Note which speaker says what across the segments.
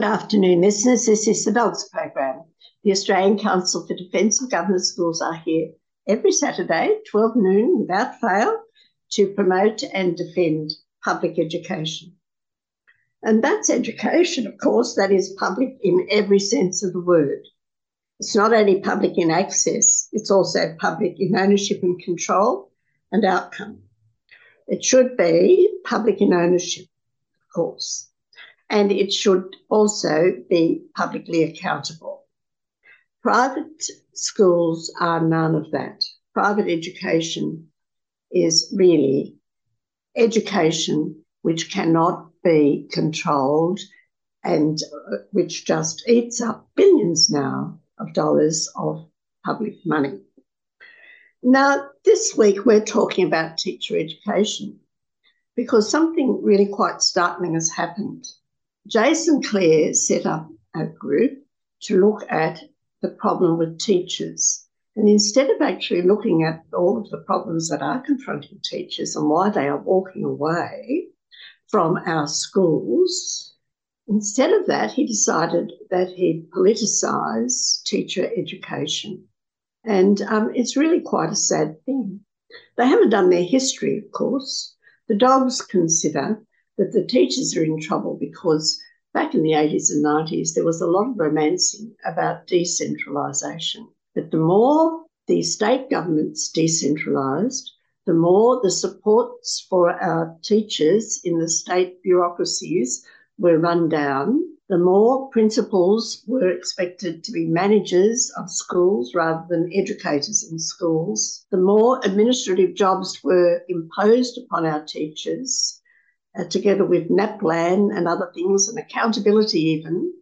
Speaker 1: Good afternoon, listeners. This is the DOGS program. The Australian Council for Defence of Government Schools are here every Saturday, 12 noon, without fail, to promote and defend public education. And that's education, of course, that is public in every sense of the word. It's not only public in access, it's also public in ownership and control and outcome. It should be public in ownership, of course and it should also be publicly accountable. Private schools are none of that. Private education is really education which cannot be controlled and uh, which just eats up billions now of dollars of public money. Now, this week we're talking about teacher education because something really quite startling has happened. Jason Clare set up a group to look at the problem with teachers. And instead of actually looking at all of the problems that are confronting teachers and why they are walking away from our schools, instead of that, he decided that he'd politicise teacher education. And um, it's really quite a sad thing. They haven't done their history, of course. The dogs consider that the teachers are in trouble because back in the 80s and 90s, there was a lot of romancing about decentralisation. But the more the state governments decentralised, the more the supports for our teachers in the state bureaucracies were run down, the more principals were expected to be managers of schools rather than educators in schools, the more administrative jobs were imposed upon our teachers, uh, together with NAPLAN and other things, and accountability even,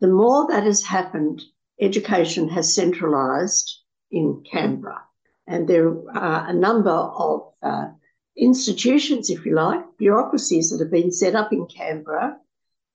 Speaker 1: the more that has happened, education has centralised in Canberra. And there are a number of uh, institutions, if you like, bureaucracies that have been set up in Canberra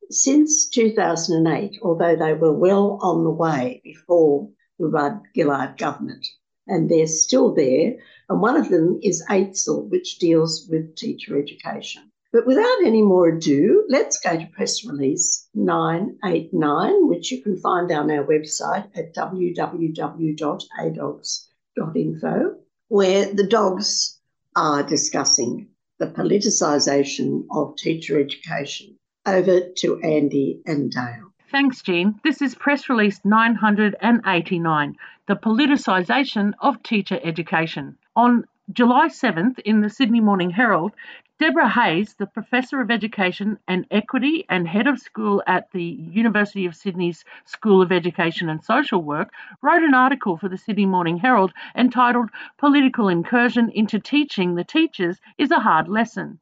Speaker 1: since 2008, although they were well on the way before the Rudd Gillard government. And they're still there. And one of them is AITSL, which deals with teacher education. But without any more ado, let's go to press release 989, which you can find on our website at www.adogs.info, where the dogs are discussing the politicisation of teacher education. Over to Andy and Dale.
Speaker 2: Thanks, Jean. This is press release 989, the politicisation of teacher education. On July 7th, in the Sydney Morning Herald, Deborah Hayes, the Professor of Education and Equity and Head of School at the University of Sydney's School of Education and Social Work, wrote an article for the Sydney Morning Herald entitled Political Incursion into Teaching the Teachers is a Hard Lesson.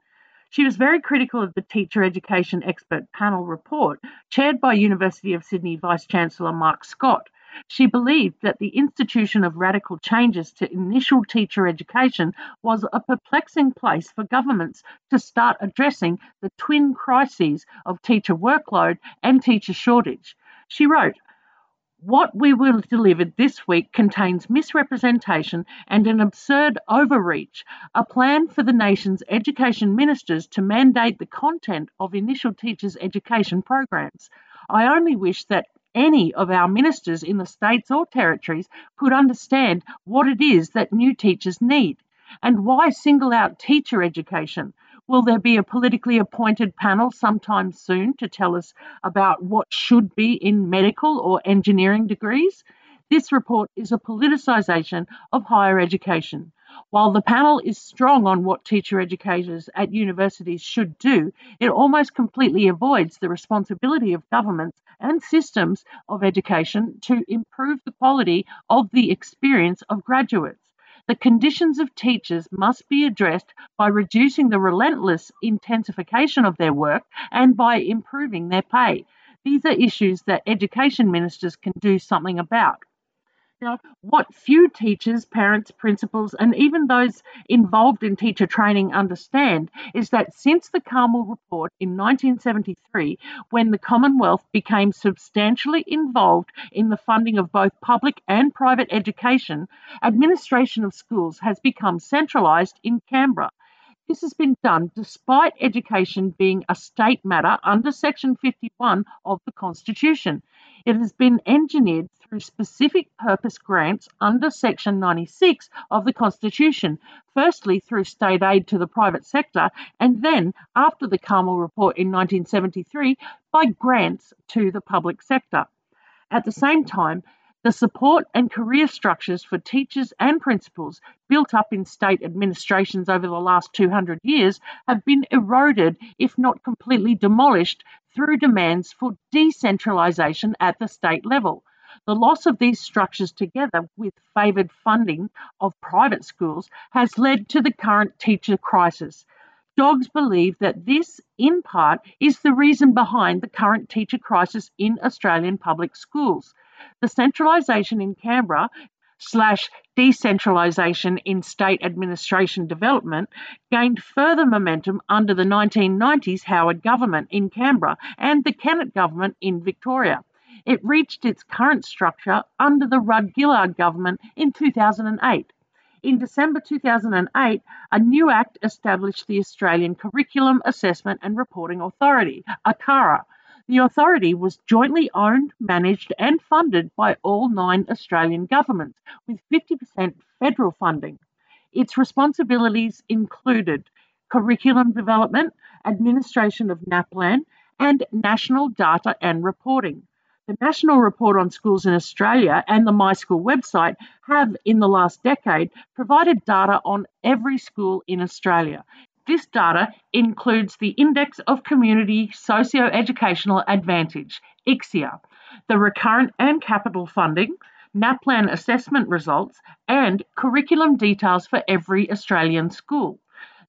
Speaker 2: She was very critical of the Teacher Education Expert Panel report, chaired by University of Sydney Vice Chancellor Mark Scott, she believed that the institution of radical changes to initial teacher education was a perplexing place for governments to start addressing the twin crises of teacher workload and teacher shortage. She wrote, what we will deliver this week contains misrepresentation and an absurd overreach, a plan for the nation's education ministers to mandate the content of initial teachers' education programs. I only wish that any of our ministers in the states or territories could understand what it is that new teachers need. And why single out teacher education? Will there be a politically appointed panel sometime soon to tell us about what should be in medical or engineering degrees? This report is a politicisation of higher education. While the panel is strong on what teacher educators at universities should do, it almost completely avoids the responsibility of governments and systems of education to improve the quality of the experience of graduates. The conditions of teachers must be addressed by reducing the relentless intensification of their work and by improving their pay. These are issues that education ministers can do something about. Now, what few teachers, parents, principals, and even those involved in teacher training understand is that since the Karmel Report in 1973, when the Commonwealth became substantially involved in the funding of both public and private education, administration of schools has become centralised in Canberra. This has been done despite education being a state matter under Section 51 of the Constitution. It has been engineered through specific purpose grants under Section 96 of the Constitution, firstly through state aid to the private sector, and then, after the Karmel Report in 1973, by grants to the public sector. At the same time, the support and career structures for teachers and principals built up in state administrations over the last 200 years have been eroded, if not completely demolished, through demands for decentralisation at the state level. The loss of these structures, together with favoured funding of private schools, has led to the current teacher crisis. Dogs believe that this, in part, is the reason behind the current teacher crisis in Australian public schools. The centralisation in Canberra slash decentralisation in state administration development gained further momentum under the 1990s Howard government in Canberra and the Kennett government in Victoria. It reached its current structure under the Rudd Gillard government in 2008. In December 2008, a new act established the Australian Curriculum Assessment and Reporting Authority, ACARA, the authority was jointly owned, managed, and funded by all nine Australian governments, with 50% federal funding. Its responsibilities included curriculum development, administration of NAPLAN, and national data and reporting. The National Report on Schools in Australia and the My School website have, in the last decade, provided data on every school in Australia, this data includes the Index of Community Socio-Educational Advantage, ICSEA, the recurrent and capital funding, NAPLAN assessment results, and curriculum details for every Australian school.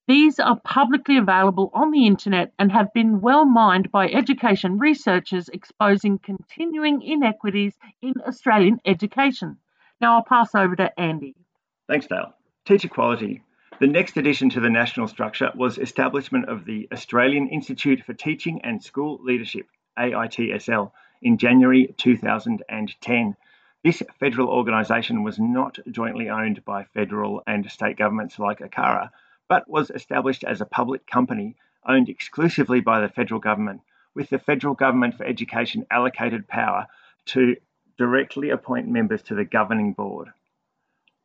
Speaker 2: These are publicly available on the internet and have been well mined by education researchers exposing continuing inequities in Australian education. Now I'll pass over to Andy.
Speaker 3: Thanks, Dale. Teacher quality the next addition to the national structure was establishment of the Australian Institute for Teaching and School Leadership, AITSL, in January 2010. This federal organisation was not jointly owned by federal and state governments like ACARA, but was established as a public company owned exclusively by the federal government, with the federal government for education allocated power to directly appoint members to the governing board.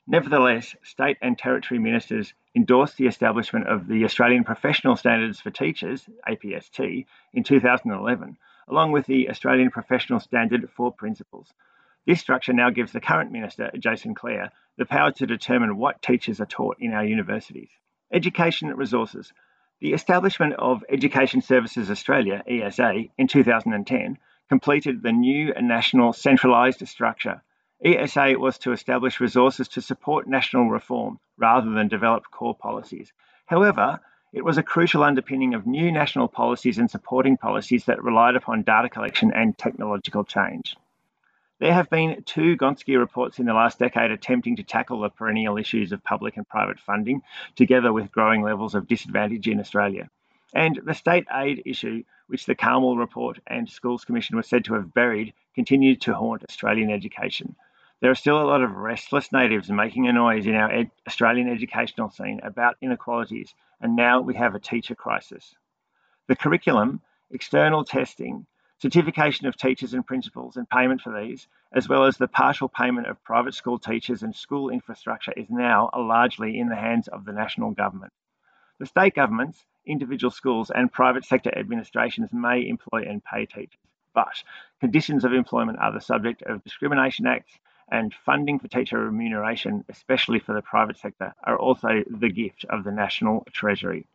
Speaker 3: Nevertheless, state and territory ministers endorsed the establishment of the Australian Professional Standards for Teachers, APST, in 2011, along with the Australian Professional Standard for Principals. This structure now gives the current minister, Jason Clare, the power to determine what teachers are taught in our universities. Education resources. The establishment of Education Services Australia, ESA, in 2010 completed the new national centralised structure ESA was to establish resources to support national reform rather than develop core policies. However, it was a crucial underpinning of new national policies and supporting policies that relied upon data collection and technological change. There have been two Gonski reports in the last decade attempting to tackle the perennial issues of public and private funding, together with growing levels of disadvantage in Australia. And the state aid issue, which the Karmel Report and Schools Commission were said to have buried, continued to haunt Australian education. There are still a lot of restless natives making a noise in our ed- Australian educational scene about inequalities, and now we have a teacher crisis. The curriculum, external testing, certification of teachers and principals, and payment for these, as well as the partial payment of private school teachers and school infrastructure, is now largely in the hands of the national government. The state governments, individual schools, and private sector administrations may employ and pay teachers, but conditions of employment are the subject of Discrimination Acts and funding for teacher remuneration, especially for the private sector, are also the gift of the National Treasury.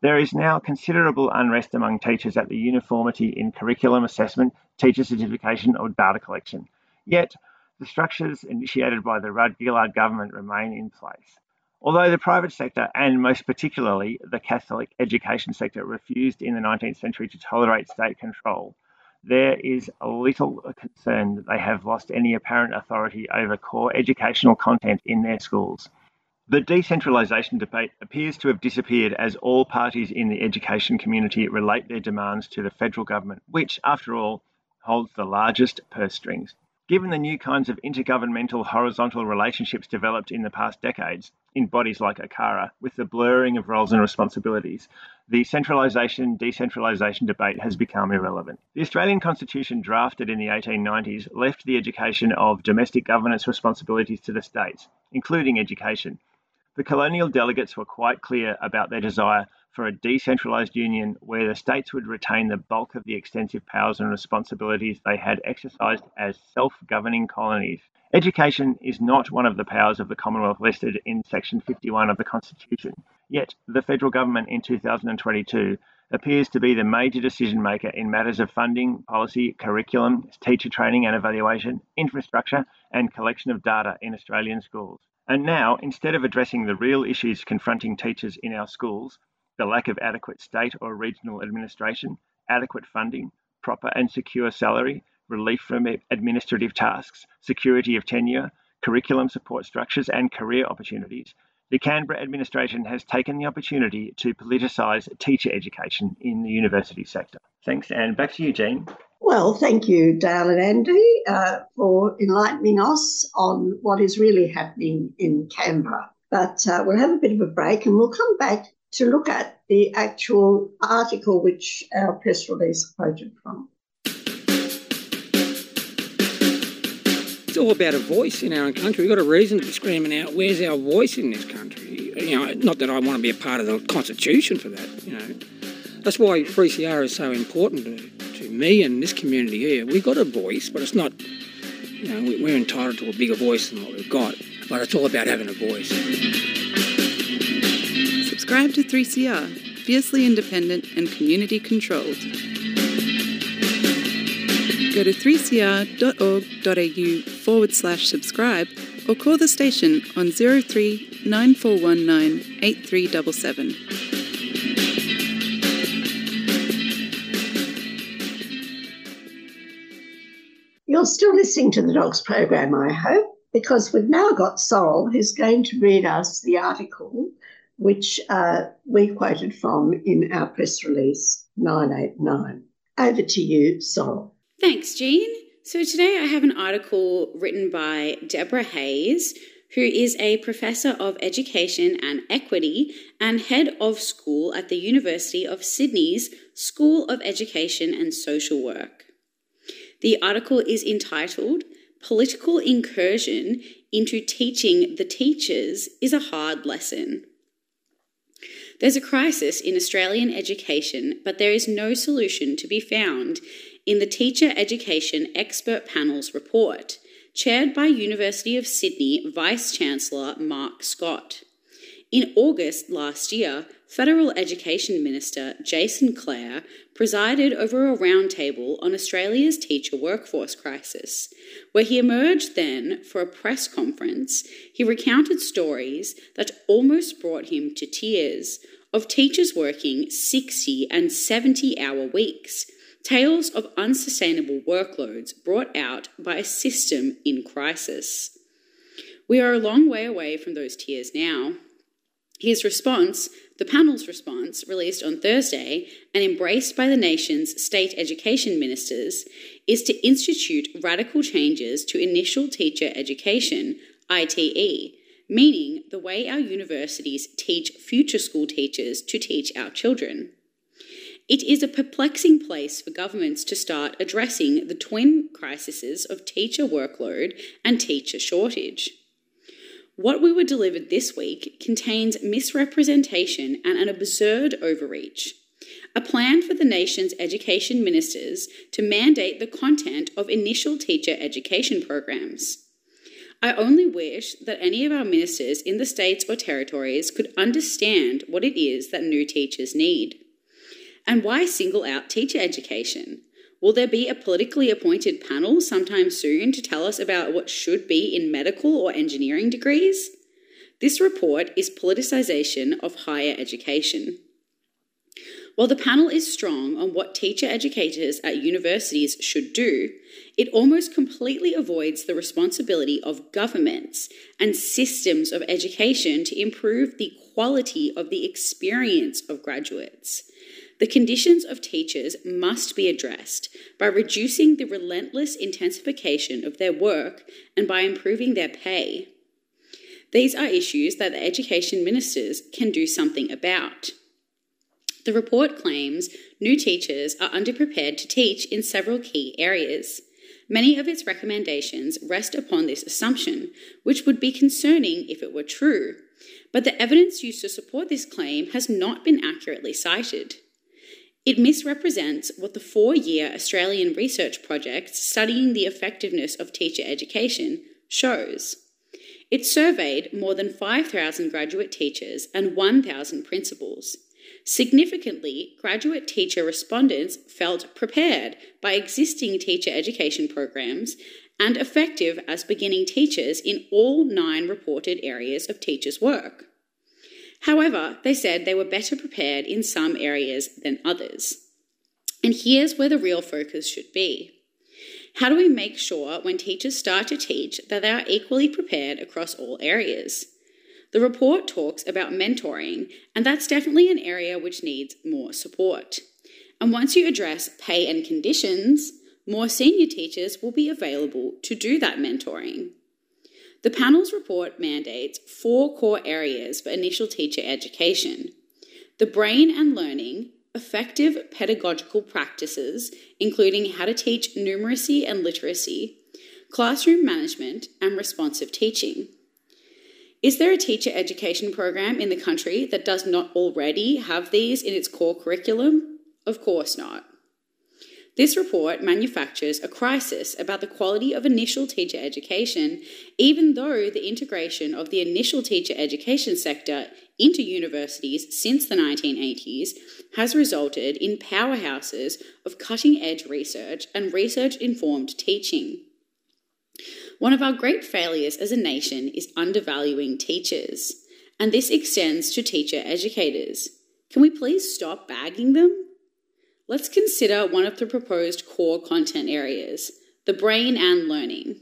Speaker 3: There is now considerable unrest among teachers at the uniformity in curriculum assessment, teacher certification, or data collection. Yet, the structures initiated by the Rudd Gillard government remain in place. Although the private sector, and most particularly the Catholic education sector, refused in the 19th century to tolerate state control, there is little concern that they have lost any apparent authority over core educational content in their schools. The decentralisation debate appears to have disappeared as all parties in the education community relate their demands to the federal government, which, after all, holds the largest purse strings. Given the new kinds of intergovernmental horizontal relationships developed in the past decades in bodies like ACARA, with the blurring of roles and responsibilities, the centralisation decentralisation debate has become irrelevant. The Australian Constitution, drafted in the 1890s, left the education of domestic governance responsibilities to the states, including education. The colonial delegates were quite clear about their desire for a decentralised union where the states would retain the bulk of the extensive powers and responsibilities they had exercised as self governing colonies. Education is not one of the powers of the Commonwealth listed in Section 51 of the Constitution, yet the federal government in 2022 appears to be the major decision maker in matters of funding, policy, curriculum, teacher training and evaluation, infrastructure, and collection of data in Australian schools. And now, instead of addressing the real issues confronting teachers in our schools, the lack of adequate state or regional administration, adequate funding, proper and secure salary, relief from administrative tasks, security of tenure, curriculum support structures, and career opportunities, the Canberra administration has taken the opportunity to politicise teacher education in the university sector. Thanks, and back to you, Jean.
Speaker 1: Well, thank you, Dale and Andy, uh, for enlightening us on what is really happening in Canberra. But uh, we'll have a bit of a break and we'll come back to look at the actual article which our press release quoted from.
Speaker 4: It's all about a voice in our own country. We've got a reason to be screaming out, where's our voice in this country? You know, not that I want to be a part of the Constitution for that, you know. That's why 3CR is so important to, to me and this community here. We've got a voice, but it's not, you know, we're entitled to a bigger voice than what we've got. But it's all about having a voice.
Speaker 5: Subscribe to 3CR, fiercely independent and community controlled. Go to 3cr.org.au forward slash subscribe or call the station on 03 9419 8377.
Speaker 1: You're still listening to the Dogs program, I hope, because we've now got Sol who's going to read us the article which uh, we quoted from in our press release 989. Over to you, Sol.
Speaker 6: Thanks, Jean. So today I have an article written by Deborah Hayes, who is a professor of education and equity and head of school at the University of Sydney's School of Education and Social Work. The article is entitled Political Incursion into Teaching the Teachers is a Hard Lesson. There's a crisis in Australian education, but there is no solution to be found in the Teacher Education Expert Panel's report, chaired by University of Sydney Vice Chancellor Mark Scott. In August last year, Federal Education Minister Jason Clare presided over a roundtable on Australia's teacher workforce crisis. Where he emerged then for a press conference, he recounted stories that almost brought him to tears of teachers working 60 and 70 hour weeks, tales of unsustainable workloads brought out by a system in crisis. We are a long way away from those tears now. His response, the panel's response, released on Thursday and embraced by the nation's state education ministers, is to institute radical changes to initial teacher education, ITE, meaning the way our universities teach future school teachers to teach our children. It is a perplexing place for governments to start addressing the twin crises of teacher workload and teacher shortage. What we were delivered this week contains misrepresentation and an absurd overreach. A plan for the nation's education ministers to mandate the content of initial teacher education programs. I only wish that any of our ministers in the states or territories could understand what it is that new teachers need. And why single out teacher education? Will there be a politically appointed panel sometime soon to tell us about what should be in medical or engineering degrees? This report is politicisation of higher education. While the panel is strong on what teacher educators at universities should do, it almost completely avoids the responsibility of governments and systems of education to improve the quality of the experience of graduates. The conditions of teachers must be addressed by reducing the relentless intensification of their work and by improving their pay. These are issues that the education ministers can do something about. The report claims new teachers are underprepared to teach in several key areas. Many of its recommendations rest upon this assumption, which would be concerning if it were true. But the evidence used to support this claim has not been accurately cited. It misrepresents what the four year Australian research project studying the effectiveness of teacher education shows. It surveyed more than 5,000 graduate teachers and 1,000 principals. Significantly, graduate teacher respondents felt prepared by existing teacher education programs and effective as beginning teachers in all nine reported areas of teachers' work. However, they said they were better prepared in some areas than others. And here's where the real focus should be. How do we make sure when teachers start to teach that they are equally prepared across all areas? The report talks about mentoring, and that's definitely an area which needs more support. And once you address pay and conditions, more senior teachers will be available to do that mentoring. The panel's report mandates four core areas for initial teacher education the brain and learning, effective pedagogical practices, including how to teach numeracy and literacy, classroom management, and responsive teaching. Is there a teacher education program in the country that does not already have these in its core curriculum? Of course not. This report manufactures a crisis about the quality of initial teacher education, even though the integration of the initial teacher education sector into universities since the 1980s has resulted in powerhouses of cutting edge research and research informed teaching. One of our great failures as a nation is undervaluing teachers, and this extends to teacher educators. Can we please stop bagging them? Let's consider one of the proposed core content areas the brain and learning.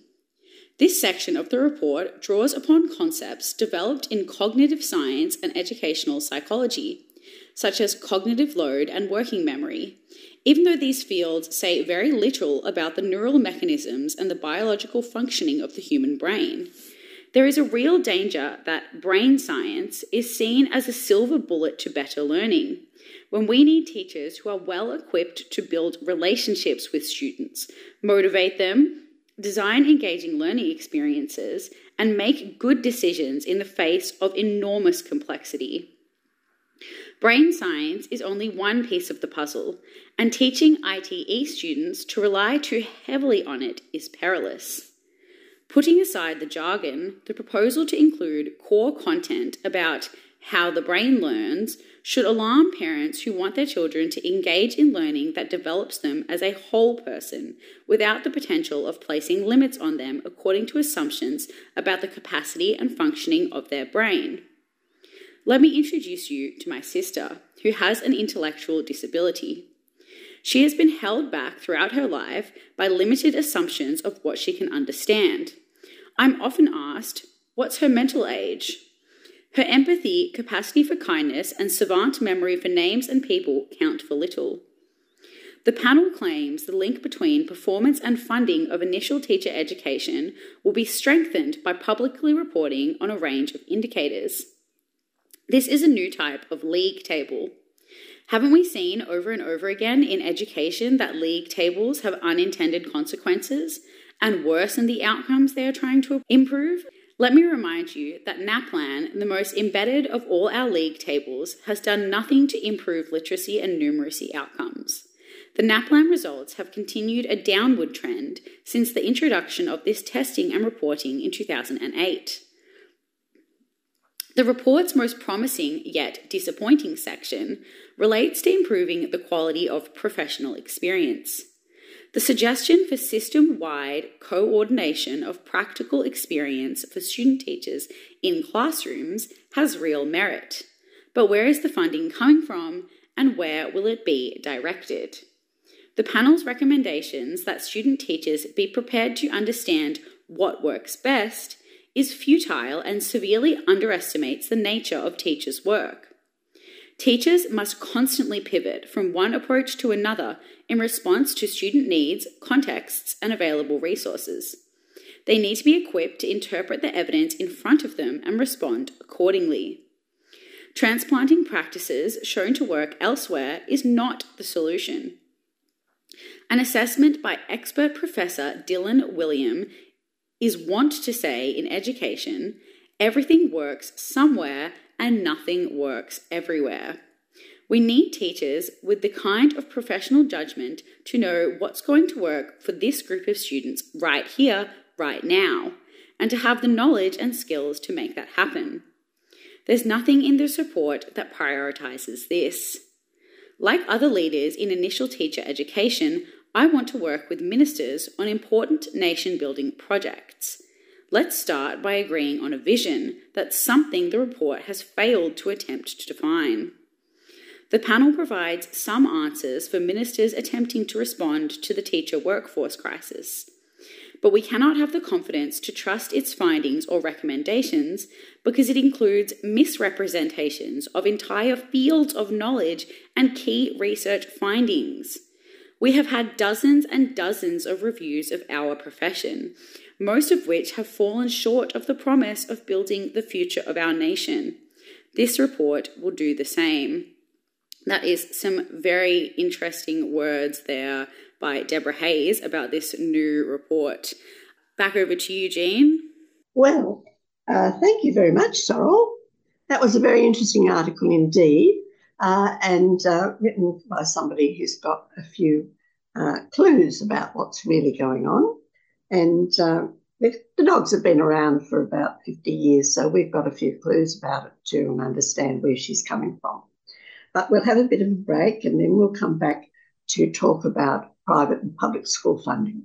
Speaker 6: This section of the report draws upon concepts developed in cognitive science and educational psychology, such as cognitive load and working memory, even though these fields say very little about the neural mechanisms and the biological functioning of the human brain. There is a real danger that brain science is seen as a silver bullet to better learning when we need teachers who are well equipped to build relationships with students, motivate them, design engaging learning experiences, and make good decisions in the face of enormous complexity. Brain science is only one piece of the puzzle, and teaching ITE students to rely too heavily on it is perilous. Putting aside the jargon, the proposal to include core content about how the brain learns should alarm parents who want their children to engage in learning that develops them as a whole person without the potential of placing limits on them according to assumptions about the capacity and functioning of their brain. Let me introduce you to my sister, who has an intellectual disability. She has been held back throughout her life by limited assumptions of what she can understand. I'm often asked, What's her mental age? Her empathy, capacity for kindness, and savant memory for names and people count for little. The panel claims the link between performance and funding of initial teacher education will be strengthened by publicly reporting on a range of indicators. This is a new type of league table. Haven't we seen over and over again in education that league tables have unintended consequences and worsen the outcomes they are trying to improve? Let me remind you that NAPLAN, the most embedded of all our league tables, has done nothing to improve literacy and numeracy outcomes. The NAPLAN results have continued a downward trend since the introduction of this testing and reporting in 2008. The report's most promising yet disappointing section relates to improving the quality of professional experience. The suggestion for system wide coordination of practical experience for student teachers in classrooms has real merit. But where is the funding coming from and where will it be directed? The panel's recommendations that student teachers be prepared to understand what works best is futile and severely underestimates the nature of teachers' work. Teachers must constantly pivot from one approach to another in response to student needs, contexts, and available resources. They need to be equipped to interpret the evidence in front of them and respond accordingly. Transplanting practices shown to work elsewhere is not the solution. An assessment by expert professor Dylan Wiliam is wont to say in education everything works somewhere and nothing works everywhere. We need teachers with the kind of professional judgment to know what's going to work for this group of students right here, right now, and to have the knowledge and skills to make that happen. There's nothing in this report that prioritises this. Like other leaders in initial teacher education, I want to work with ministers on important nation building projects. Let's start by agreeing on a vision that's something the report has failed to attempt to define. The panel provides some answers for ministers attempting to respond to the teacher workforce crisis. But we cannot have the confidence to trust its findings or recommendations because it includes misrepresentations of entire fields of knowledge and key research findings. We have had dozens and dozens of reviews of our profession, most of which have fallen short of the promise of building the future of our nation. This report will do the same. That is some very interesting words there by Deborah Hayes about this new report. Back over to you, Jean.
Speaker 1: Well, uh, thank you very much, Sorrel. That was a very interesting article indeed, uh, and uh, written by somebody who's got a few uh, clues about what's really going on. And uh, the dogs have been around for about 50 years, so we've got a few clues about it too and understand where she's coming from. But we'll have a bit of a break and then we'll come back to talk about private and public school funding.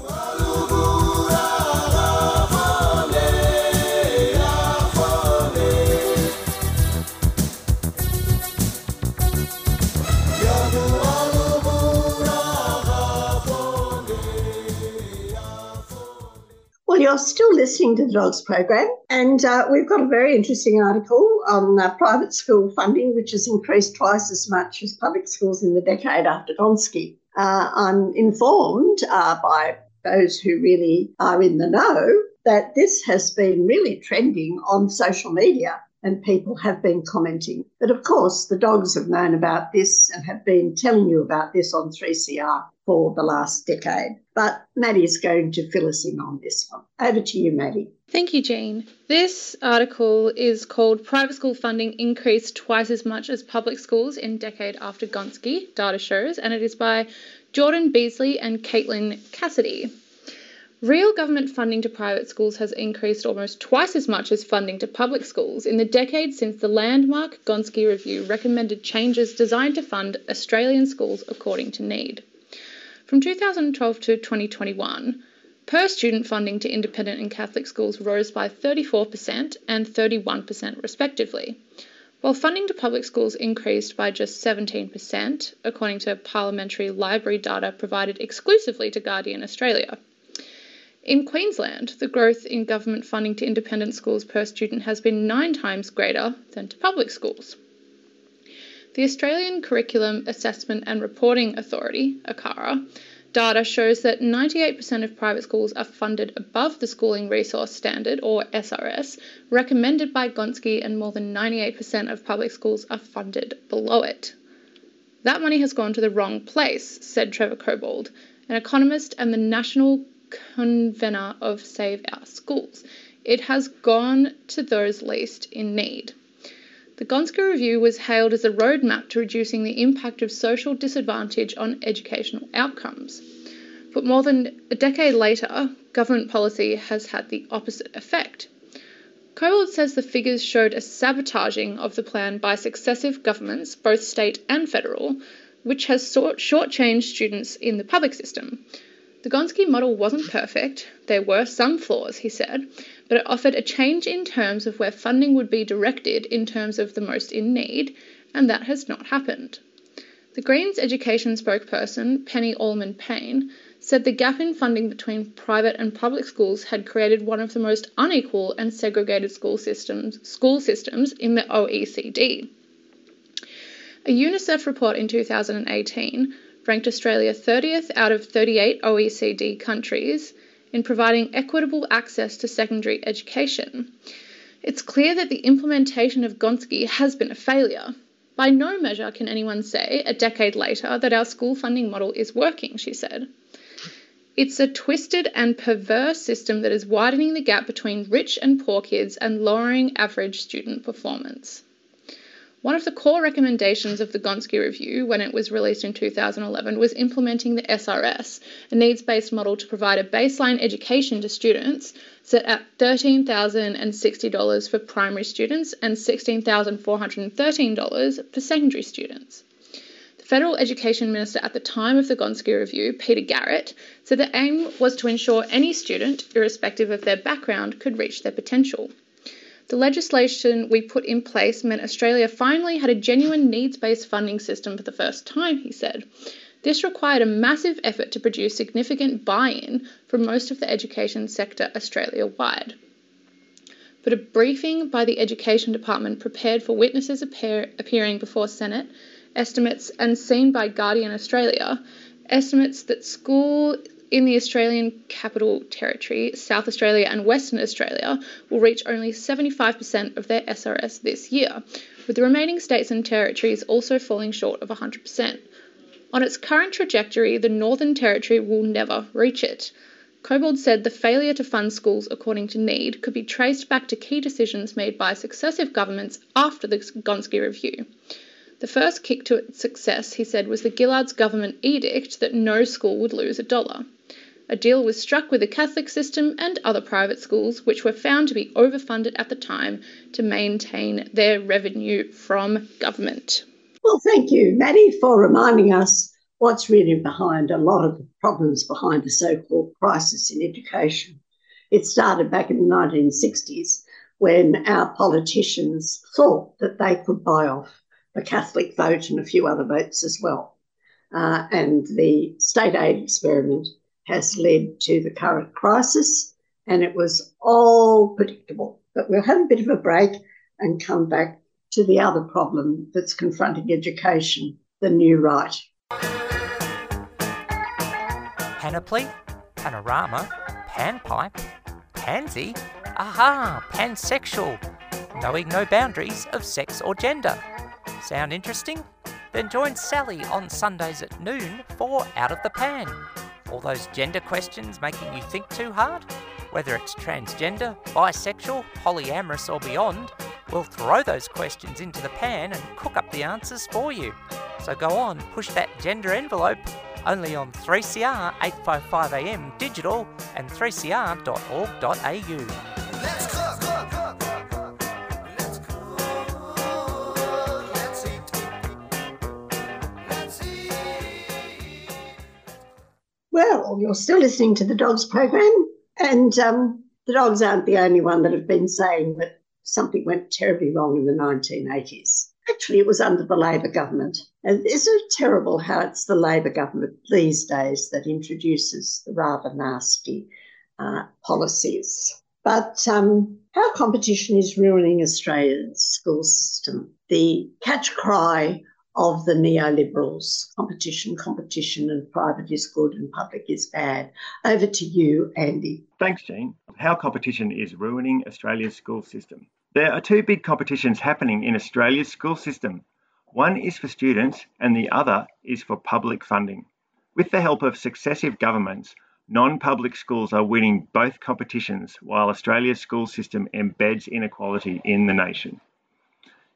Speaker 1: You're still listening to the Dogs program, and uh, we've got a very interesting article on uh, private school funding, which has increased twice as much as public schools in the decade after Gonski. Uh, I'm informed uh, by those who really are in the know that this has been really trending on social media and people have been commenting. But of course, the dogs have known about this and have been telling you about this on 3CR for the last decade. But Maddie is going to fill us in on this one. Over to you, Maddie.
Speaker 7: Thank you, Jean. This article is called Private School Funding Increased Twice as Much as Public Schools in Decade After Gonski, Data Shows, and it is by Jordyn Beazley and Caitlin Cassidy. Real government funding to private schools has increased almost twice as much as funding to public schools in the decade since the landmark Gonski Review recommended changes designed to fund Australian schools according to need. From 2012 to 2021, per student funding to independent and Catholic schools rose by 34% and 31% respectively, while funding to public schools increased by just 17%, according to parliamentary library data provided exclusively to Guardian Australia. In Queensland, the growth in government funding to independent schools per student has been nine times greater than to public schools. The Australian Curriculum Assessment and Reporting Authority, ACARA, data shows that 98% of private schools are funded above the Schooling Resource Standard, or SRS, recommended by Gonski, and more than 98% of public schools are funded below it. That money has gone to the wrong place, said Trevor Cobbold, an economist and the National convener of Save Our Schools. It has gone to those least in need. The Gonski Review was hailed as a roadmap to reducing the impact of social disadvantage on educational outcomes. But more than a decade later, government policy has had the opposite effect. Cobbold says the figures showed a sabotaging of the plan by successive governments, both state and federal, which has shortchanged students in the public system. The Gonski model wasn't perfect, there were some flaws, he said, but it offered a change in terms of where funding would be directed in terms of the most in need, and that has not happened. The Greens education spokesperson, Penny Allman Payne, said the gap in funding between private and public schools had created one of the most unequal and segregated school systems, school systems in the OECD. A UNICEF report in 2018 ranked Australia 30th out of 38 OECD countries in providing equitable access to secondary education. It's clear that the implementation of Gonski has been a failure. By no measure can anyone say, a decade later, that our school funding model is working, she said. It's a twisted and perverse system that is widening the gap between rich and poor kids and lowering average student performance. One of the core recommendations of the Gonski Review, when it was released in 2011, was implementing the SRS, a needs based model to provide a baseline education to students set at $13,060 for primary students and $16,413 for secondary students. The Federal Education Minister at the time of the Gonski Review, Peter Garrett, said the aim was to ensure any student, irrespective of their background, could reach their potential. The legislation we put in place meant Australia finally had a genuine needs based funding system for the first time, he said. This required a massive effort to produce significant buy in from most of the education sector Australia wide. But a briefing by the Education Department prepared for witnesses appear, appearing before Senate, estimates, and seen by Guardian Australia, estimates that school in the Australian Capital Territory, South Australia, and Western Australia will reach only 75% of their SRS this year, with the remaining states and territories also falling short of 100%. On its current trajectory, the Northern Territory will never reach it. Cobbold said the failure to fund schools according to need could be traced back to key decisions made by successive governments after the Gonski Review. The first kick to its success, he said, was the Gillard's government edict that no school would lose a dollar. A deal was struck with the Catholic system and other private schools, which were found to be overfunded at the time to maintain their revenue from government.
Speaker 1: Well, thank you, Maddie, for reminding us what's really behind a lot of the problems behind the so called crisis in education. It started back in the 1960s when our politicians thought that they could buy off the Catholic vote and a few other votes as well. Uh, and the state aid experiment has led to the current crisis, and it was all predictable. But we'll have a bit of a break and come back to the other problem that's confronting education the new right.
Speaker 8: Panoply, panorama, panpipe, pansy, aha, pansexual, knowing no boundaries of sex or gender. Sound interesting? Then join Sally on Sundays at noon for Out of the Pan. All those gender questions making you think too hard? Whether it's transgender, bisexual, polyamorous, or beyond, we'll throw those questions into the pan and cook up the answers for you. So go on, push that gender envelope only on 3CR 855am digital and 3cr.org.au.
Speaker 1: Well, you're still listening to the Dogs program, and um, the dogs aren't the only one that have been saying that something went terribly wrong in the 1980s. Actually, it was under the Labor government. And isn't it terrible how it's the Labor government these days that introduces the rather nasty uh, policies? But um, how competition is ruining Australia's school system. The catch cry of the neoliberals competition, competition, and private is good and public is bad. Over to you, Andy.
Speaker 3: Thanks, Jean. How competition is ruining Australia's school system. There are two big competitions happening in Australia's school system. One is for students, and the other is for public funding. With the help of successive governments, non public schools are winning both competitions while Australia's school system embeds inequality in the nation.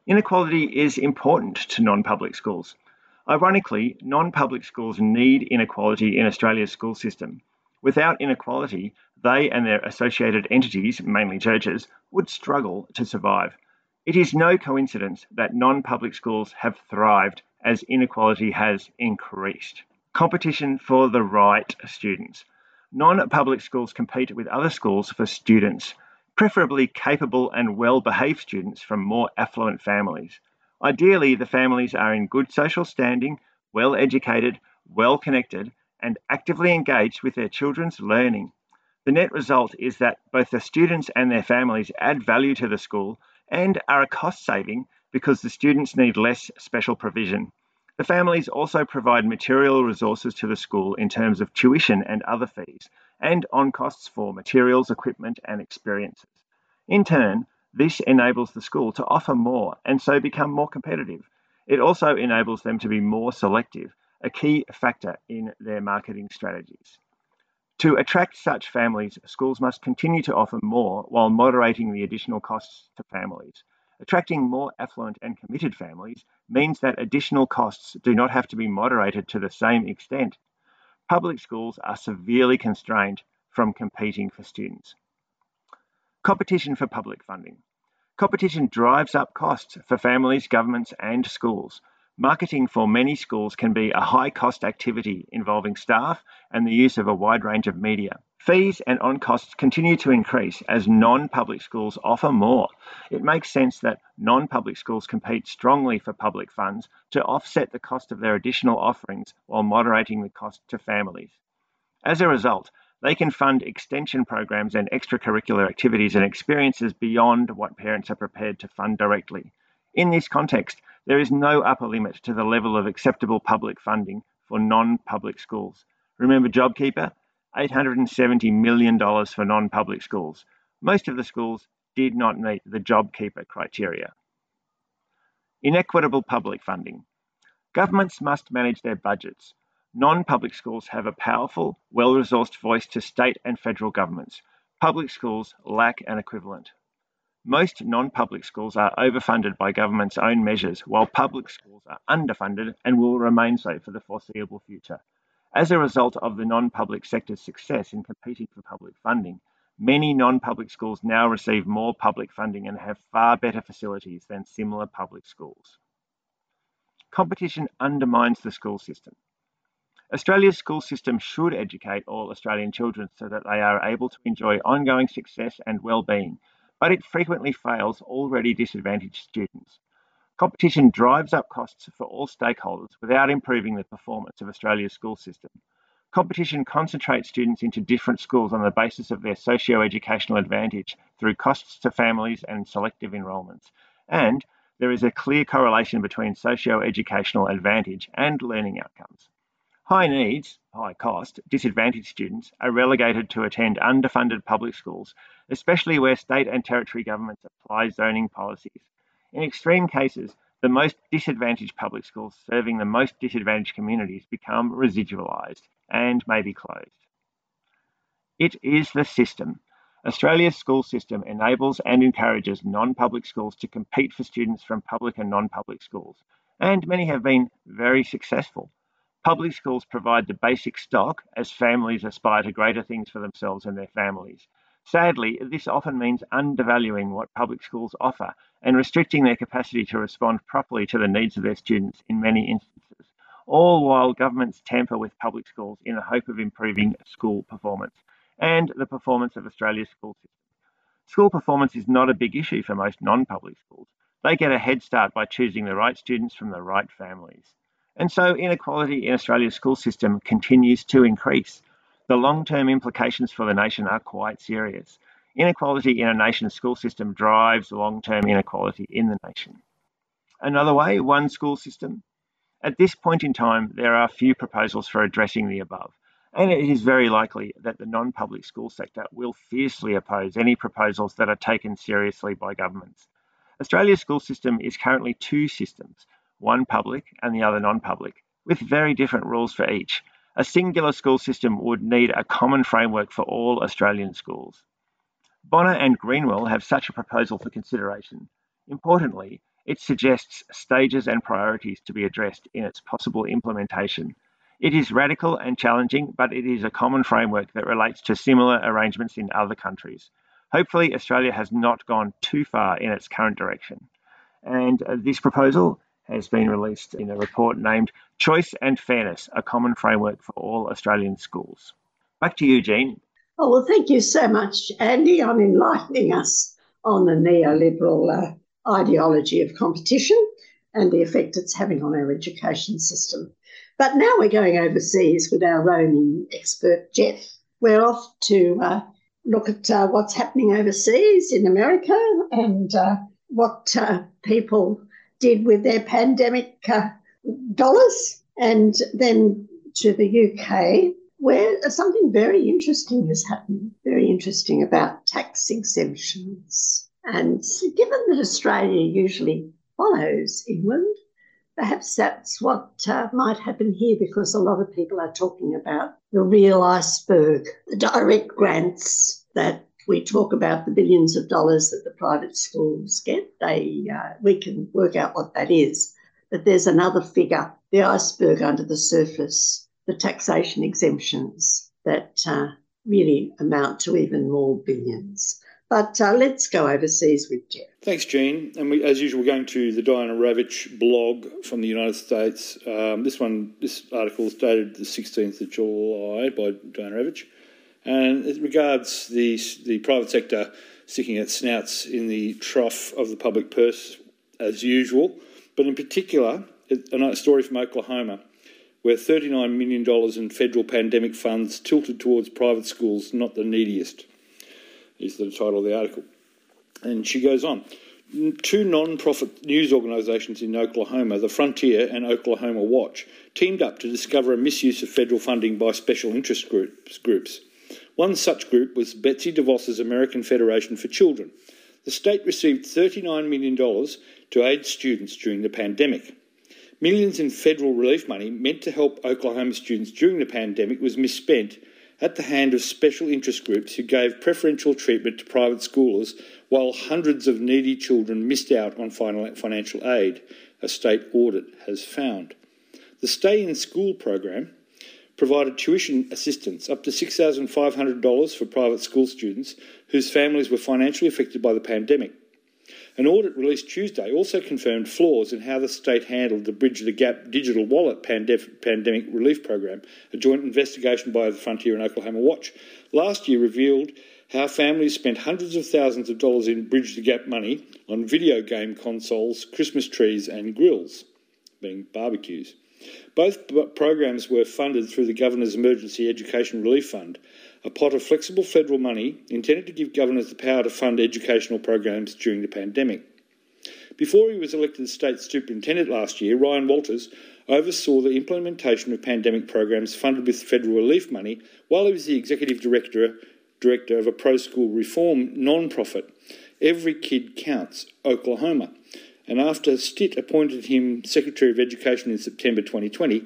Speaker 3: Inequality is important to non public schools. Ironically, non public schools need inequality in Australia's school system. Without inequality, they and their associated entities, mainly churches, would struggle to survive. It is no coincidence that non public schools have thrived as inequality has increased. Competition for the right students. Non public schools compete with other schools for students, preferably capable and well behaved students from more affluent families. Ideally, the families are in good social standing, well educated, well connected, and actively engaged with their children's learning. The net result is that both the students and their families add value to the school and are a cost saving because the students need less special provision. The families also provide material resources to the school in terms of tuition and other fees, and on costs for materials, equipment, and experiences. In turn, this enables the school to offer more and so become more competitive. It also enables them to be more selective, a key factor in their marketing strategies. To attract such families, schools must continue to offer more while moderating the additional costs to families. Attracting more affluent and committed families means that additional costs do not have to be moderated to the same extent. Public schools are severely constrained from competing for students. Competition for public funding. Competition drives up costs for families, governments, and schools. Marketing for many schools can be a high cost activity involving staff and the use of a wide range of media. Fees and on costs continue to increase as non public schools offer more. It makes sense that non public schools compete strongly for public funds to offset the cost of their additional offerings while moderating the cost to families. As a result, they can fund extension programs and extracurricular activities and experiences beyond what parents are prepared to fund directly. In this context, there is no upper limit to the level of acceptable public funding for non public schools. Remember JobKeeper? $870 million for non public schools. Most of the schools did not meet the JobKeeper criteria. Inequitable public funding. Governments must manage their budgets. Non public schools have a powerful, well resourced voice to state and federal governments. Public schools lack an equivalent. Most non public schools are overfunded by government's own measures, while public schools are underfunded and will remain so for the foreseeable future. As a result of the non public sector's success in competing for public funding, many non public schools now receive more public funding and have far better facilities than similar public schools. Competition undermines the school system. Australia's school system should educate all Australian children so that they are able to enjoy ongoing success and well-being, but it frequently fails already disadvantaged students. Competition drives up costs for all stakeholders without improving the performance of Australia's school system. Competition concentrates students into different schools on the basis of their socio-educational advantage through costs to families and selective enrolments. And there is a clear correlation between socio-educational advantage and learning outcomes. High needs, high cost, disadvantaged students are relegated to attend underfunded public schools, especially where state and territory governments apply zoning policies in extreme cases, the most disadvantaged public schools serving the most disadvantaged communities become residualised and may be closed. It is the system. Australia's school system enables and encourages non public schools to compete for students from public and non public schools, and many have been very successful. Public schools provide the basic stock as families aspire to greater things for themselves and their families. Sadly, this often means undervaluing what public schools offer and restricting their capacity to respond properly to the needs of their students in many instances, all while governments tamper with public schools in the hope of improving school performance and the performance of Australia's school system. School performance is not a big issue for most non public schools. They get a head start by choosing the right students from the right families. And so inequality in Australia's school system continues to increase the long term implications for the nation are quite serious. Inequality in a nation's school system drives long term inequality in the nation. Another way, one school system. At this point in time, there are few proposals for addressing the above, and it is very likely that the non public school sector will fiercely oppose any proposals that are taken seriously by governments. Australia's school system is currently two systems, one public and the other non public, with very different rules for each, a singular school system would need a common framework for all Australian schools. Bonner and Greenwell have such a proposal for consideration. Importantly, it suggests stages and priorities to be addressed in its possible implementation. It is radical and challenging, but it is a common framework that relates to similar arrangements in other countries. Hopefully, Australia has not gone too far in its current direction. And uh, this proposal has been released in a report named Choice and Fairness A Common Framework for All Australian Schools. Back to you, Jean.
Speaker 1: Oh, well, thank you so much, Andy, on enlightening us on the neoliberal uh, ideology of competition and the effect it's having on our education system. But now we're going overseas with our roaming expert, Jeff. We're off to uh, look at uh, what's happening overseas in America and uh, what uh, people did with their pandemic uh, dollars, and then to the UK, where something very interesting has happened, very interesting about tax exemptions. And given that Australia usually follows England, perhaps that's what uh, might happen here because a lot of people are talking about the real iceberg, the direct grants that we talk about the billions of dollars that the private schools get. They uh, we can work out what that is, but there's another figure, the iceberg under the surface, the taxation exemptions that uh, really amount to even more billions. But uh, let's go overseas with Jeff.
Speaker 9: Thanks, Jean. And we, as usual, we're going to the Diana Ravitch blog from the United States. Um, this one, this article is dated the 16th of July by Diana Ravitch, and it regards the the private sector sticking its snouts in the trough of the public purse as usual, but in particular, a story from Oklahoma where $39 million in federal pandemic funds tilted towards private schools, not the neediest is the title of the article. And she goes on. Two non profit news organisations in Oklahoma, the Frontier and Oklahoma Watch, teamed up to discover a misuse of federal funding by special interest groups. One such group was Betsy DeVos's American Federation for Children. The state received $39 million to aid students during the pandemic. Millions in federal relief money meant to help Oklahoma students during the pandemic was misspent at the hand of special interest groups who gave preferential treatment to private schoolers while hundreds of needy children missed out on financial aid, a state audit has found. The Stay in School program provided tuition assistance up to $6,500 for private school students whose families were financially affected by the pandemic. An audit released Tuesday also confirmed flaws in how the state handled the Bridge the Gap digital wallet pandemic relief program. A joint investigation by the Frontier and Oklahoma Watch last year revealed how families spent hundreds of thousands of dollars in Bridge the Gap money on video game consoles, Christmas trees, and grills, being barbecues. Both programs were funded through the Governor's Emergency Education Relief Fund, a pot of flexible federal money intended to give governors the power to fund educational programs during the pandemic. Before he was elected state superintendent last year, Ryan Walters oversaw the implementation of pandemic programs funded with federal relief money while he was the executive director, director of a pro school reform non profit, Every Kid Counts, Oklahoma. And after Stitt appointed him Secretary of Education in September 2020,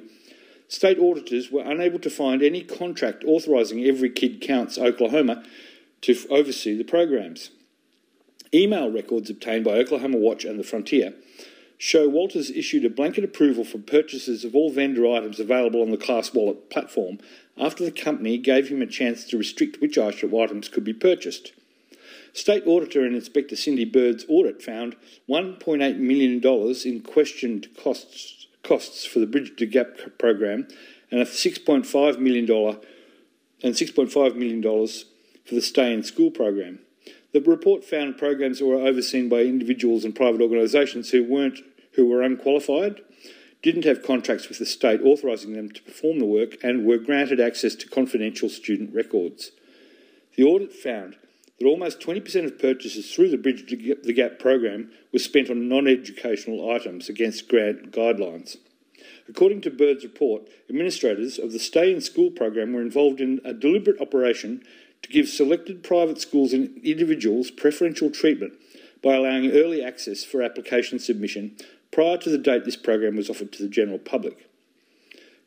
Speaker 9: state auditors were unable to find any contract authorising Every Kid Counts Oklahoma to oversee the programs. Email records obtained by Oklahoma Watch and the Frontier show Walters issued a blanket approval for purchases of all vendor items available on the Class Wallet platform after the company gave him a chance to restrict which items could be purchased. State Auditor and Inspector Cindy Byrd's audit found $1.8 million in questioned costs costs for the Bridge to Gap program and a $6.5 million and $6.5 million for the Stay in School program. The report found programs were overseen by individuals and private organisations who weren't who were unqualified, didn't have contracts with the state authorising them to perform the work, and were granted access to confidential student records. The audit found that almost 20% of purchases through the Bridge the Gap program were spent on non educational items against grant guidelines. According to Byrd's report, administrators of the Stay in School program were involved in a deliberate operation to give selected private schools and individuals preferential treatment by allowing early access for application submission prior to the date this program was offered to the general public.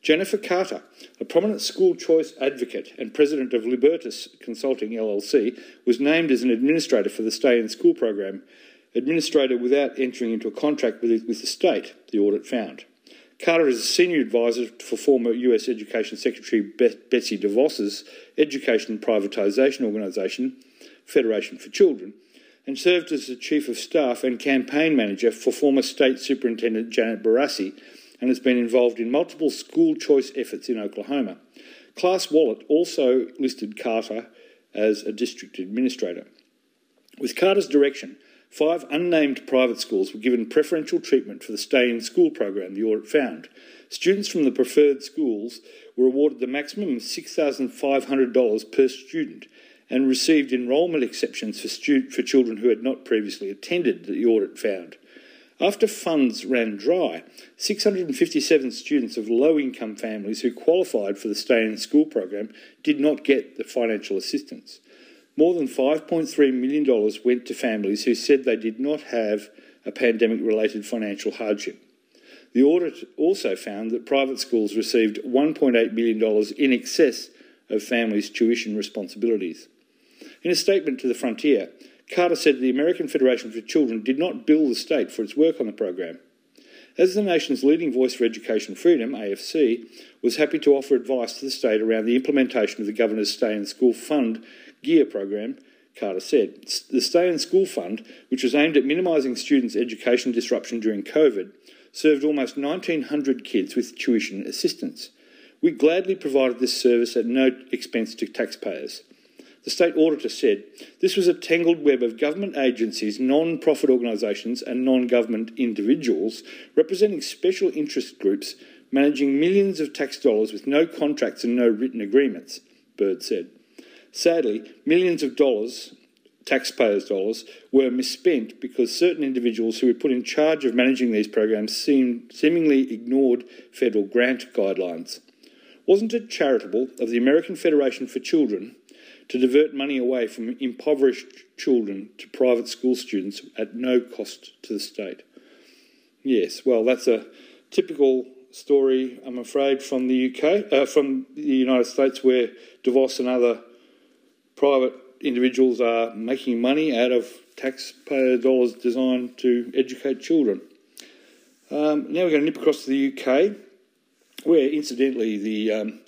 Speaker 9: Jennifer Carter, a prominent school choice advocate and president of Libertas Consulting LLC, was named as an administrator for the Stay in School program, administrator without entering into a contract with, with the state, the audit found. Carter is a senior advisor for former US Education Secretary Betsy DeVos's education privatisation organisation, Federation for Children, and served as the Chief of Staff and Campaign Manager for former State Superintendent Janet Barresi and has been involved in multiple school choice efforts in Oklahoma. Class Wallet also listed Carter as a district administrator. With Carter's direction, five unnamed private schools were given preferential treatment for the Stay in School program, the audit found. Students from the preferred schools were awarded the maximum of $6,500 per student and received enrolment exceptions for, stu- for children who had not previously attended, the audit found. After funds ran dry, 657 students of low income families who qualified for the Stay in School program did not get the financial assistance. More than $5.3 million went to families who said they did not have a pandemic related financial hardship. The audit also found that private schools received $1.8 million in excess of families' tuition responsibilities. In a statement to the Frontier, Carter said the American Federation for Children did not bill the state for its work on the program. As the nation's leading voice for education freedom, AFC, was happy to offer advice to the state around the implementation of the Governor's Stay in School Fund GEER program, Carter said. The Stay in School Fund, which was aimed at minimising students' education disruption during COVID, served almost 1,900 kids with tuition assistance. We gladly provided this service at no expense to taxpayers. The state auditor said this was a tangled web of government agencies, non profit organisations, and non government individuals representing special interest groups managing millions of tax dollars with no contracts and no written agreements, Byrd said. Sadly, millions of dollars, taxpayers' dollars, were misspent because certain individuals who were put in charge of managing these programs seemed, seemingly ignored federal grant guidelines. Wasn't it charitable of the American Federation for Children to divert money away from impoverished children to private school students at no cost to the state. Yes, well, that's a typical story, I'm afraid, from the UK, uh, from the United States, where DeVos and other private individuals are making money out of taxpayer dollars designed to educate children. Um, now we're going to nip across to the UK, where incidentally the um,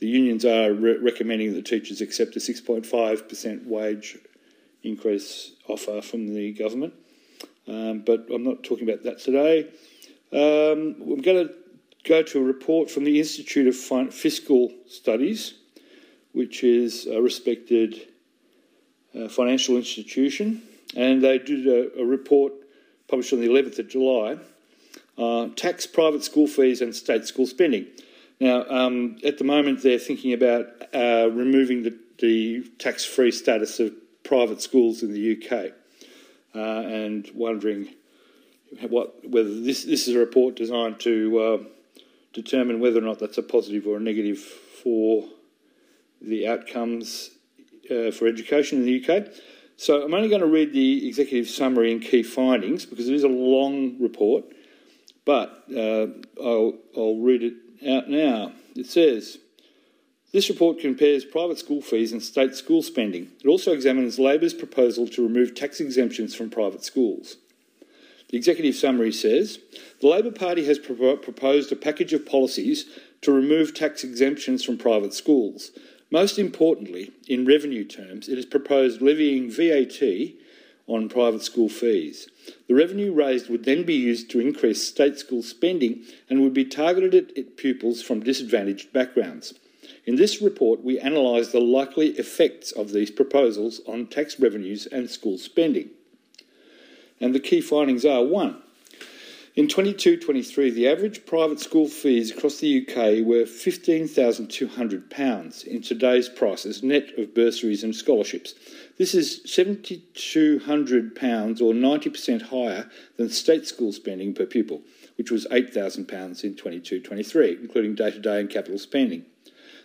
Speaker 9: the unions are re- recommending that teachers accept a 6.5% wage increase offer from the government. Um, but I'm not talking about that today. Um, I'm going to go to a report from the Institute of Fiscal Studies, which is a respected uh, financial institution, and they did a, a, report published on the 11th of July uh, tax private school fees and state school spending. Now, um, at the moment, they're thinking about uh, removing the, the tax free status of private schools in the UK uh, and wondering what, whether this, this is a report designed to uh, determine whether or not that's a positive or a negative for the outcomes uh, for education in the UK. So I'm only going to read the executive summary and key findings because it is a long report, but uh, I'll, I'll read it out now. It says this report compares private school fees and state school spending. It also examines Labor's proposal to remove tax exemptions from private schools. The executive summary says the Labor Party has pro- proposed a package of policies to remove tax exemptions from private schools. Most importantly, in revenue terms, it has proposed levying VAT on private school fees. The revenue raised would then be used to increase state school spending and would be targeted at pupils from disadvantaged backgrounds. In this report, we analysed the likely effects of these proposals on tax revenues and school spending. And the key findings are 1. In 22 23, the average private school fees across the UK were £15,200 in today's prices, net of bursaries and scholarships. This is £7,200 or 90% higher than state school spending per pupil, which was £8,000 in 22 23, including day to day and capital spending.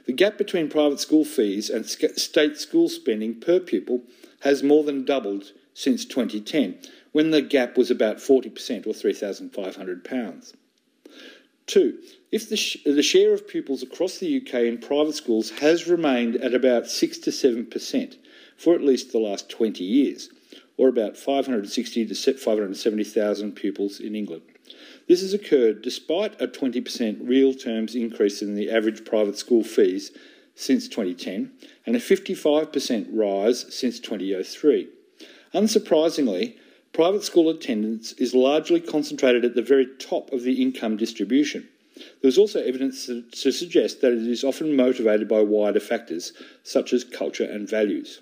Speaker 9: The gap between private school fees and state school spending per pupil has more than doubled since 2010, when the gap was about 40% or £3,500. Two, if the, sh- the share of pupils across the UK in private schools has remained at about 6 to 7%, for at least the last 20 years, or about 560 to 570,000 pupils in England. This has occurred despite a 20% real terms increase in the average private school fees since 2010 and a 55% rise since 2003. Unsurprisingly, private school attendance is largely concentrated at the very top of the income distribution. There is also evidence to suggest that it is often motivated by wider factors, such as culture and values.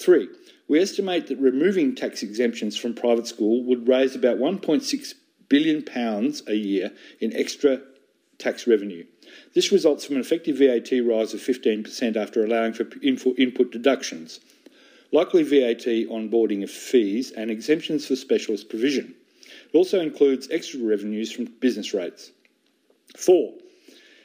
Speaker 9: Three, we estimate that removing tax exemptions from private school would raise about 1.6 billion pounds a year in extra tax revenue. This results from an effective VAT rise of 15% after allowing for input deductions, likely VAT onboarding of fees, and exemptions for specialist provision. It also includes extra revenues from business rates. Four,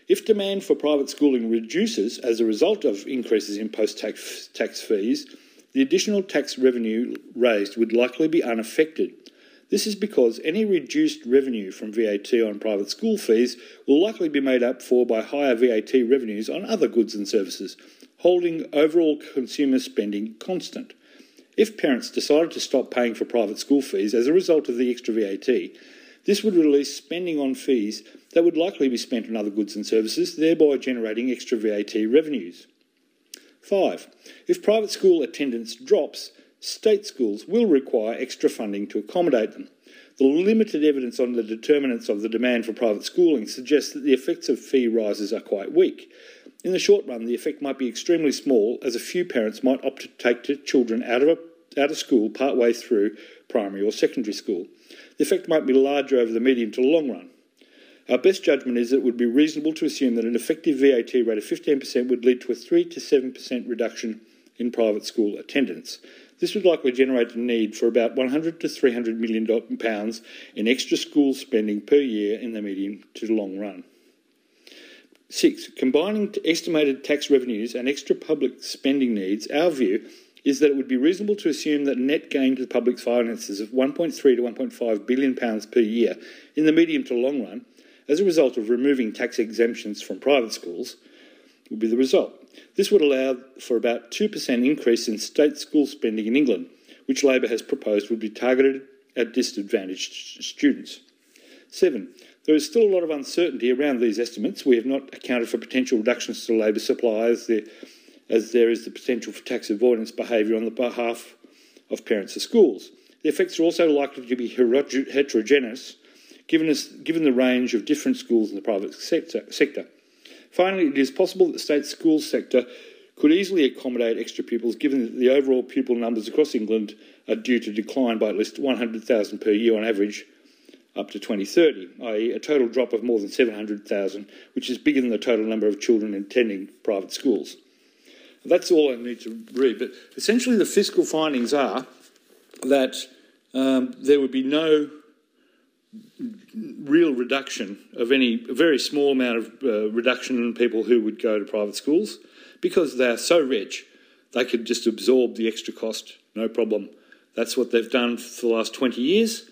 Speaker 9: if demand for private schooling reduces as a result of increases in post tax fees, the additional tax revenue raised would likely be unaffected. This is because any reduced revenue from VAT on private school fees will likely be made up for by higher VAT revenues on other goods and services, holding overall consumer spending constant. If parents decided to stop paying for private school fees as a result of the extra VAT, this would release spending on fees that would likely be spent on other goods and services, thereby generating extra VAT revenues. 5. If private school attendance drops, state schools will require extra funding to accommodate them. The limited evidence on the determinants of the demand for private schooling suggests that the effects of fee rises are quite weak. In the short run, the effect might be extremely small, as a few parents might opt to take children out of, a, out of school partway through primary or secondary school. The effect might be larger over the medium to long run. Our best judgment is that it would be reasonable to assume that an effective VAT rate of 15% would lead to a 3 to 7% reduction in private school attendance. This would likely generate a need for about 100 to 300 million pounds in extra school spending per year in the medium to long run. Six, combining estimated tax revenues and extra public spending needs, our view is that it would be reasonable to assume that net gain to the public finances of 1.3 to 1.5 billion pounds per year in the medium to long run, as a result of removing tax exemptions from private schools, would be the result. This would allow for about 2% increase in state school spending in England, which Labor has proposed would be targeted at disadvantaged students. Seven, there is still a lot of uncertainty around these estimates. We have not accounted for potential reductions to labour supply as there, as there is the potential for tax avoidance behaviour on the behalf of parents of schools. The effects are also likely to be heterogeneous given, us, given the range of different schools in the private sector. sector. Finally, it is possible that the state school sector could easily accommodate extra pupils given that the overall pupil numbers across England are due to decline by at least 100,000 per year on average up to 2030, i.e., a total drop of more than 700,000, which is bigger than the total number of children attending private schools. That's all I need to read, but essentially the fiscal findings are that um, there would be no real reduction of any very small amount of uh, reduction in people who would go to private schools. Because they are so rich they could just absorb the extra cost no problem. That's what they've done for the last 20 years.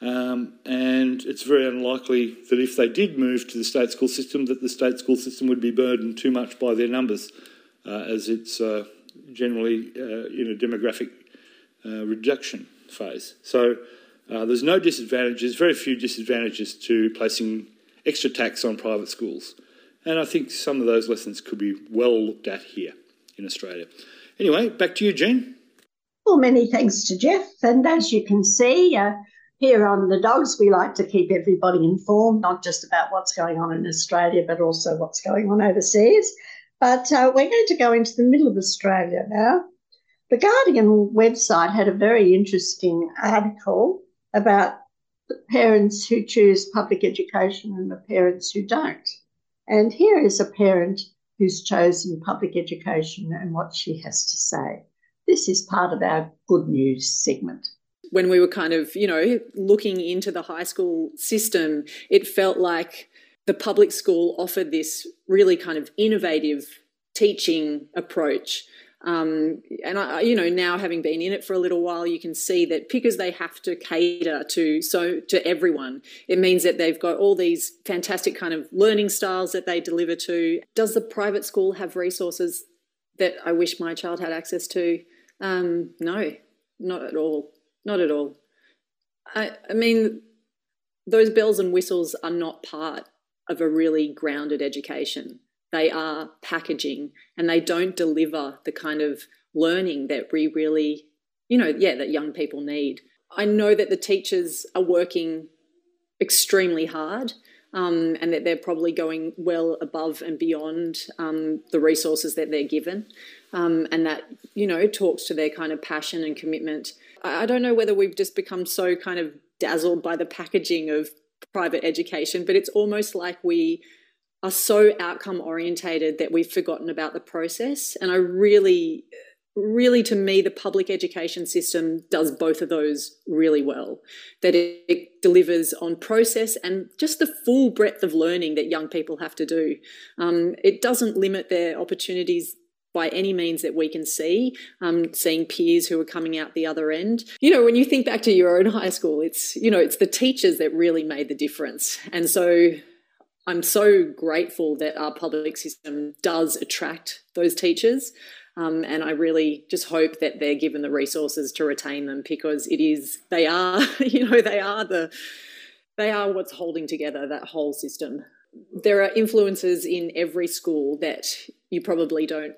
Speaker 9: Um, and it's very unlikely that if they did move to the state school system that the state school system would be burdened too much by their numbers uh, as it's uh, generally uh, in a demographic uh, reduction phase. So uh, there's no disadvantages, very few disadvantages to placing extra tax on private schools. And I think some of those lessons could be well looked at here in Australia. Anyway, back to you, Jean.
Speaker 1: Well, many thanks to Jeff. And as you can see, uh, here on The Dogs, we like to keep everybody informed, not just about what's going on in Australia, but also what's going on overseas. But uh, we're going to go into the middle of Australia now. The Guardian website had a very interesting article about the parents who choose public education and the parents who don't. And here is a parent who's chosen public education and what she has to say. This is part of our good news segment.
Speaker 10: When we were kind of, you know, looking into the high school system, it felt like the public school offered this really kind of innovative teaching approach um, and I, you know, now having been in it for a little while, you can see that because they have to cater to so to everyone, it means that they've got all these fantastic kind of learning styles that they deliver to. Does the private school have resources that I wish my child had access to? Um, no, not at all. Not at all. I, I mean, those bells and whistles are not part of a really grounded education they are packaging and they don't deliver the kind of learning that we really you know, yeah, that young people need. I know that the teachers are working extremely hard. Um, and that they're probably going well above and beyond um, the resources that they're given. Um, and that, you know, talks to their kind of passion and commitment. I, I don't know whether we've just become so kind of dazzled by the packaging of private education, but it's almost like we are so outcome orientated that we've forgotten about the process. And I really, really, to me, the public education system does both of those really well. That it, it delivers on process and just the full breadth of learning that young people have to do. Um, it doesn't limit their opportunities by any means that we can see, um, seeing peers who are coming out the other end. You know, when you think back to your own high school, it's, you know, it's the teachers that really made the difference. And so I'm so grateful that our public system does attract those teachers. Um, and I really just hope that they're given the resources to retain them because it is, they are, you know, they are the, they are what's holding together that whole system. There are influences in every school that you probably don't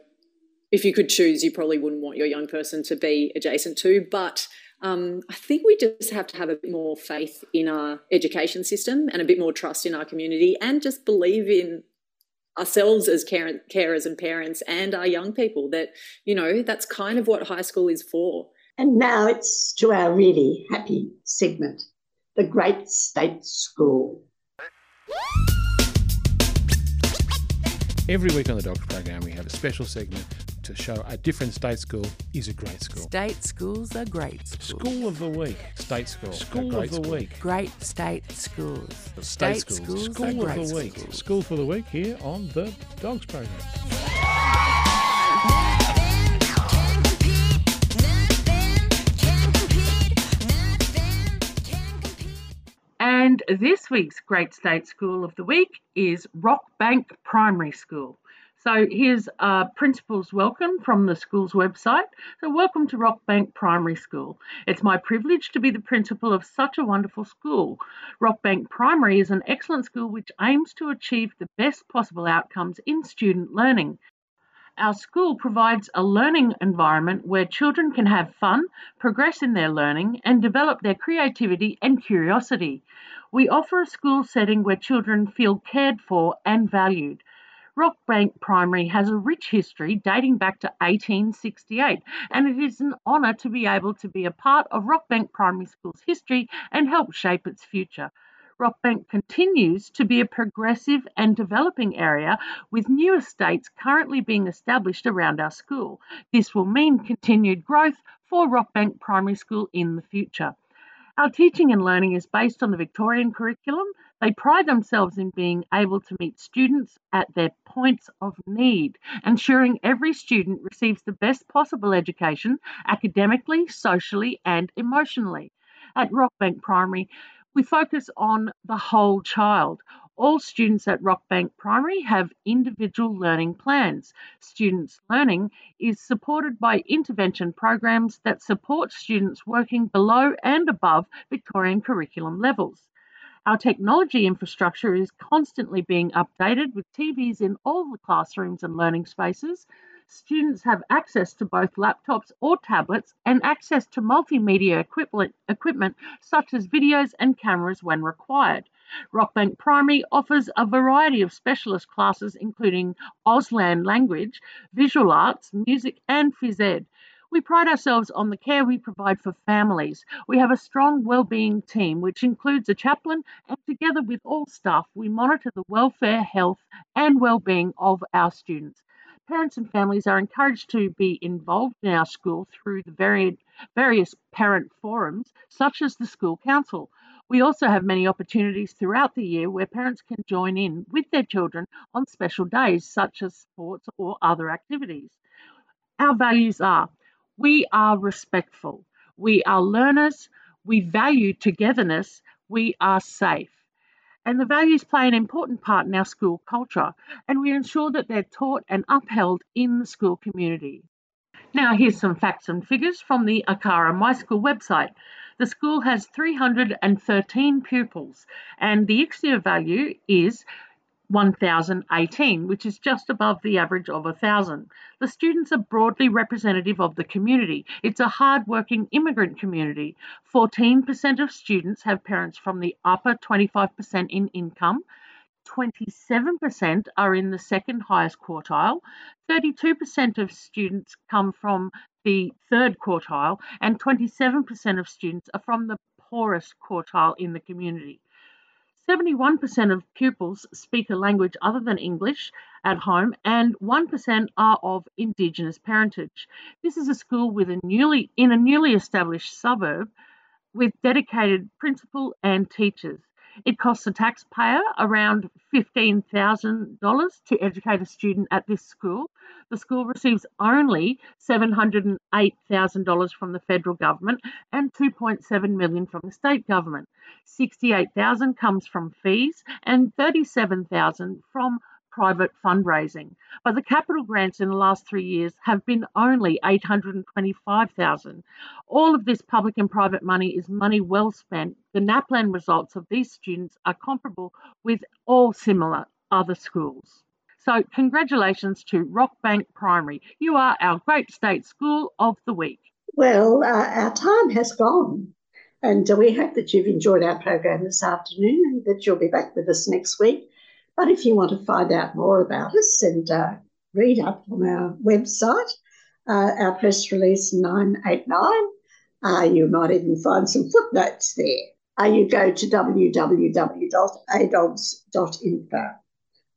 Speaker 10: if you could choose, you probably wouldn't want your young person to be adjacent to. But um, I think we just have to have a bit more faith in our education system and a bit more trust in our community and just believe in ourselves as care- carers and parents and our young people that, you know, that's kind of what high school is for.
Speaker 1: And now it's to our really happy segment, the Great State School.
Speaker 11: Every week on the Docs program, we have a special segment to show a different state school is a great school.
Speaker 12: State schools are great schools.
Speaker 11: School of the week. State school. School of the
Speaker 12: school.
Speaker 11: week.
Speaker 12: Great state schools.
Speaker 11: State, schools.
Speaker 12: schools
Speaker 11: School of the week.
Speaker 12: schools.
Speaker 11: School for the week here on the Dogs program.
Speaker 2: And this week's Great State School of the Week is Rockbank Primary School. So here's a principal's welcome from the school's website. So welcome to Rockbank Primary School. It's my privilege to be the principal of such a wonderful school. Rockbank Primary is an excellent school which aims to achieve the best possible outcomes in student learning. Our school provides a learning environment where children can have fun, progress in their learning, and develop their creativity and curiosity. We offer a school setting where children feel cared for and valued. Rockbank Primary has a rich history dating back to 1868, and it is an honour to be able to be a part of Rockbank Primary School's history and help shape its future. Rockbank continues to be a progressive and developing area with new estates currently being established around our school. This will mean continued growth for Rockbank Primary School in the future. Our teaching and learning is based on the Victorian curriculum. They pride themselves in being able to meet students at their points of need, ensuring every student receives the best possible education academically, socially, and emotionally. At Rockbank Primary, we focus on the whole child. All students at Rockbank Primary have individual learning plans. Students' learning is supported by intervention programs that support students working below and above Victorian curriculum levels. Our technology infrastructure is constantly being updated with TVs in all the classrooms and learning spaces. Students have access to both laptops or tablets and access to multimedia equipment, such as videos and cameras when required. Rockbank Primary offers a variety of specialist classes including Auslan language, visual arts, music and phys ed. We pride ourselves on the care we provide for families. We have a strong wellbeing team which includes a chaplain and together with all staff we monitor the welfare, health and well-being of our students. Parents and families are encouraged to be involved in our school through the various parent forums such as the school council. We also have many opportunities throughout the year where parents can join in with their children on special days such as sports or other activities. Our values are we are respectful, we are learners, we value togetherness, we are safe. And the values play an important part in our school culture, and we ensure that they're taught and upheld in the school community. Now, here's some facts and figures from the ACARA My School website. The school has 313 pupils, and the ICSEA value is 1,018, which is just above the average of 1,000. The students are broadly representative of the community. It's a hard-working immigrant community. 14% of students have parents from the upper 25% in income. 27% are in the second highest quartile. 32% of students come from the third quartile, and 27% of students are from the poorest quartile in the community. 71% of pupils speak a language other than English at home, and 1% are of Indigenous parentage. This is a school with a newly in a newly established suburb with dedicated principal and teachers. It costs the taxpayer around $15,000 to educate a student at this school. The school receives only $708,000 from the federal government and $2.7 million from the state government. $68,000 comes from fees and $37,000 from private fundraising. But the capital grants in the last three years have been only 825,000. All of this public and private money is money well spent. The NAPLAN results of these students are comparable with all similar other schools. So congratulations to Rockbank Primary. You are our Great State School of the Week.
Speaker 1: Well, uh, our time has gone. And we hope that you've enjoyed our program this afternoon and that you'll be back with us next week but if you want to find out more about us and uh, read up on our website, uh, our press release 989, uh, you might even find some footnotes there. Uh, you go to www.adogs.info.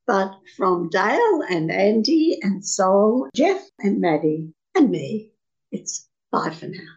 Speaker 1: But from Dale and Andy and Sol, Jeff and Maddie and me, it's bye for now.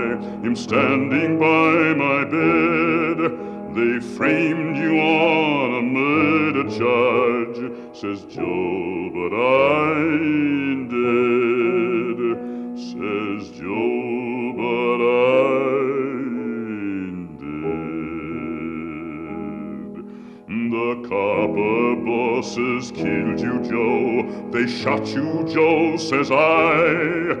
Speaker 13: am standing by my bed. They framed you on a murder charge, says Joe, but I ain't dead. Says Joe, but I ain't dead. The copper bosses killed you, Joe. They shot you, Joe, says I.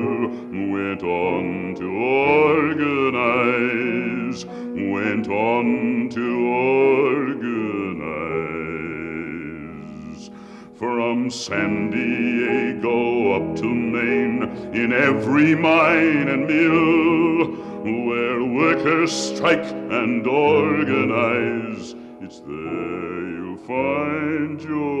Speaker 13: San Diego up to Maine, in every mine and mill, where workers strike and organize, it's there you'll find your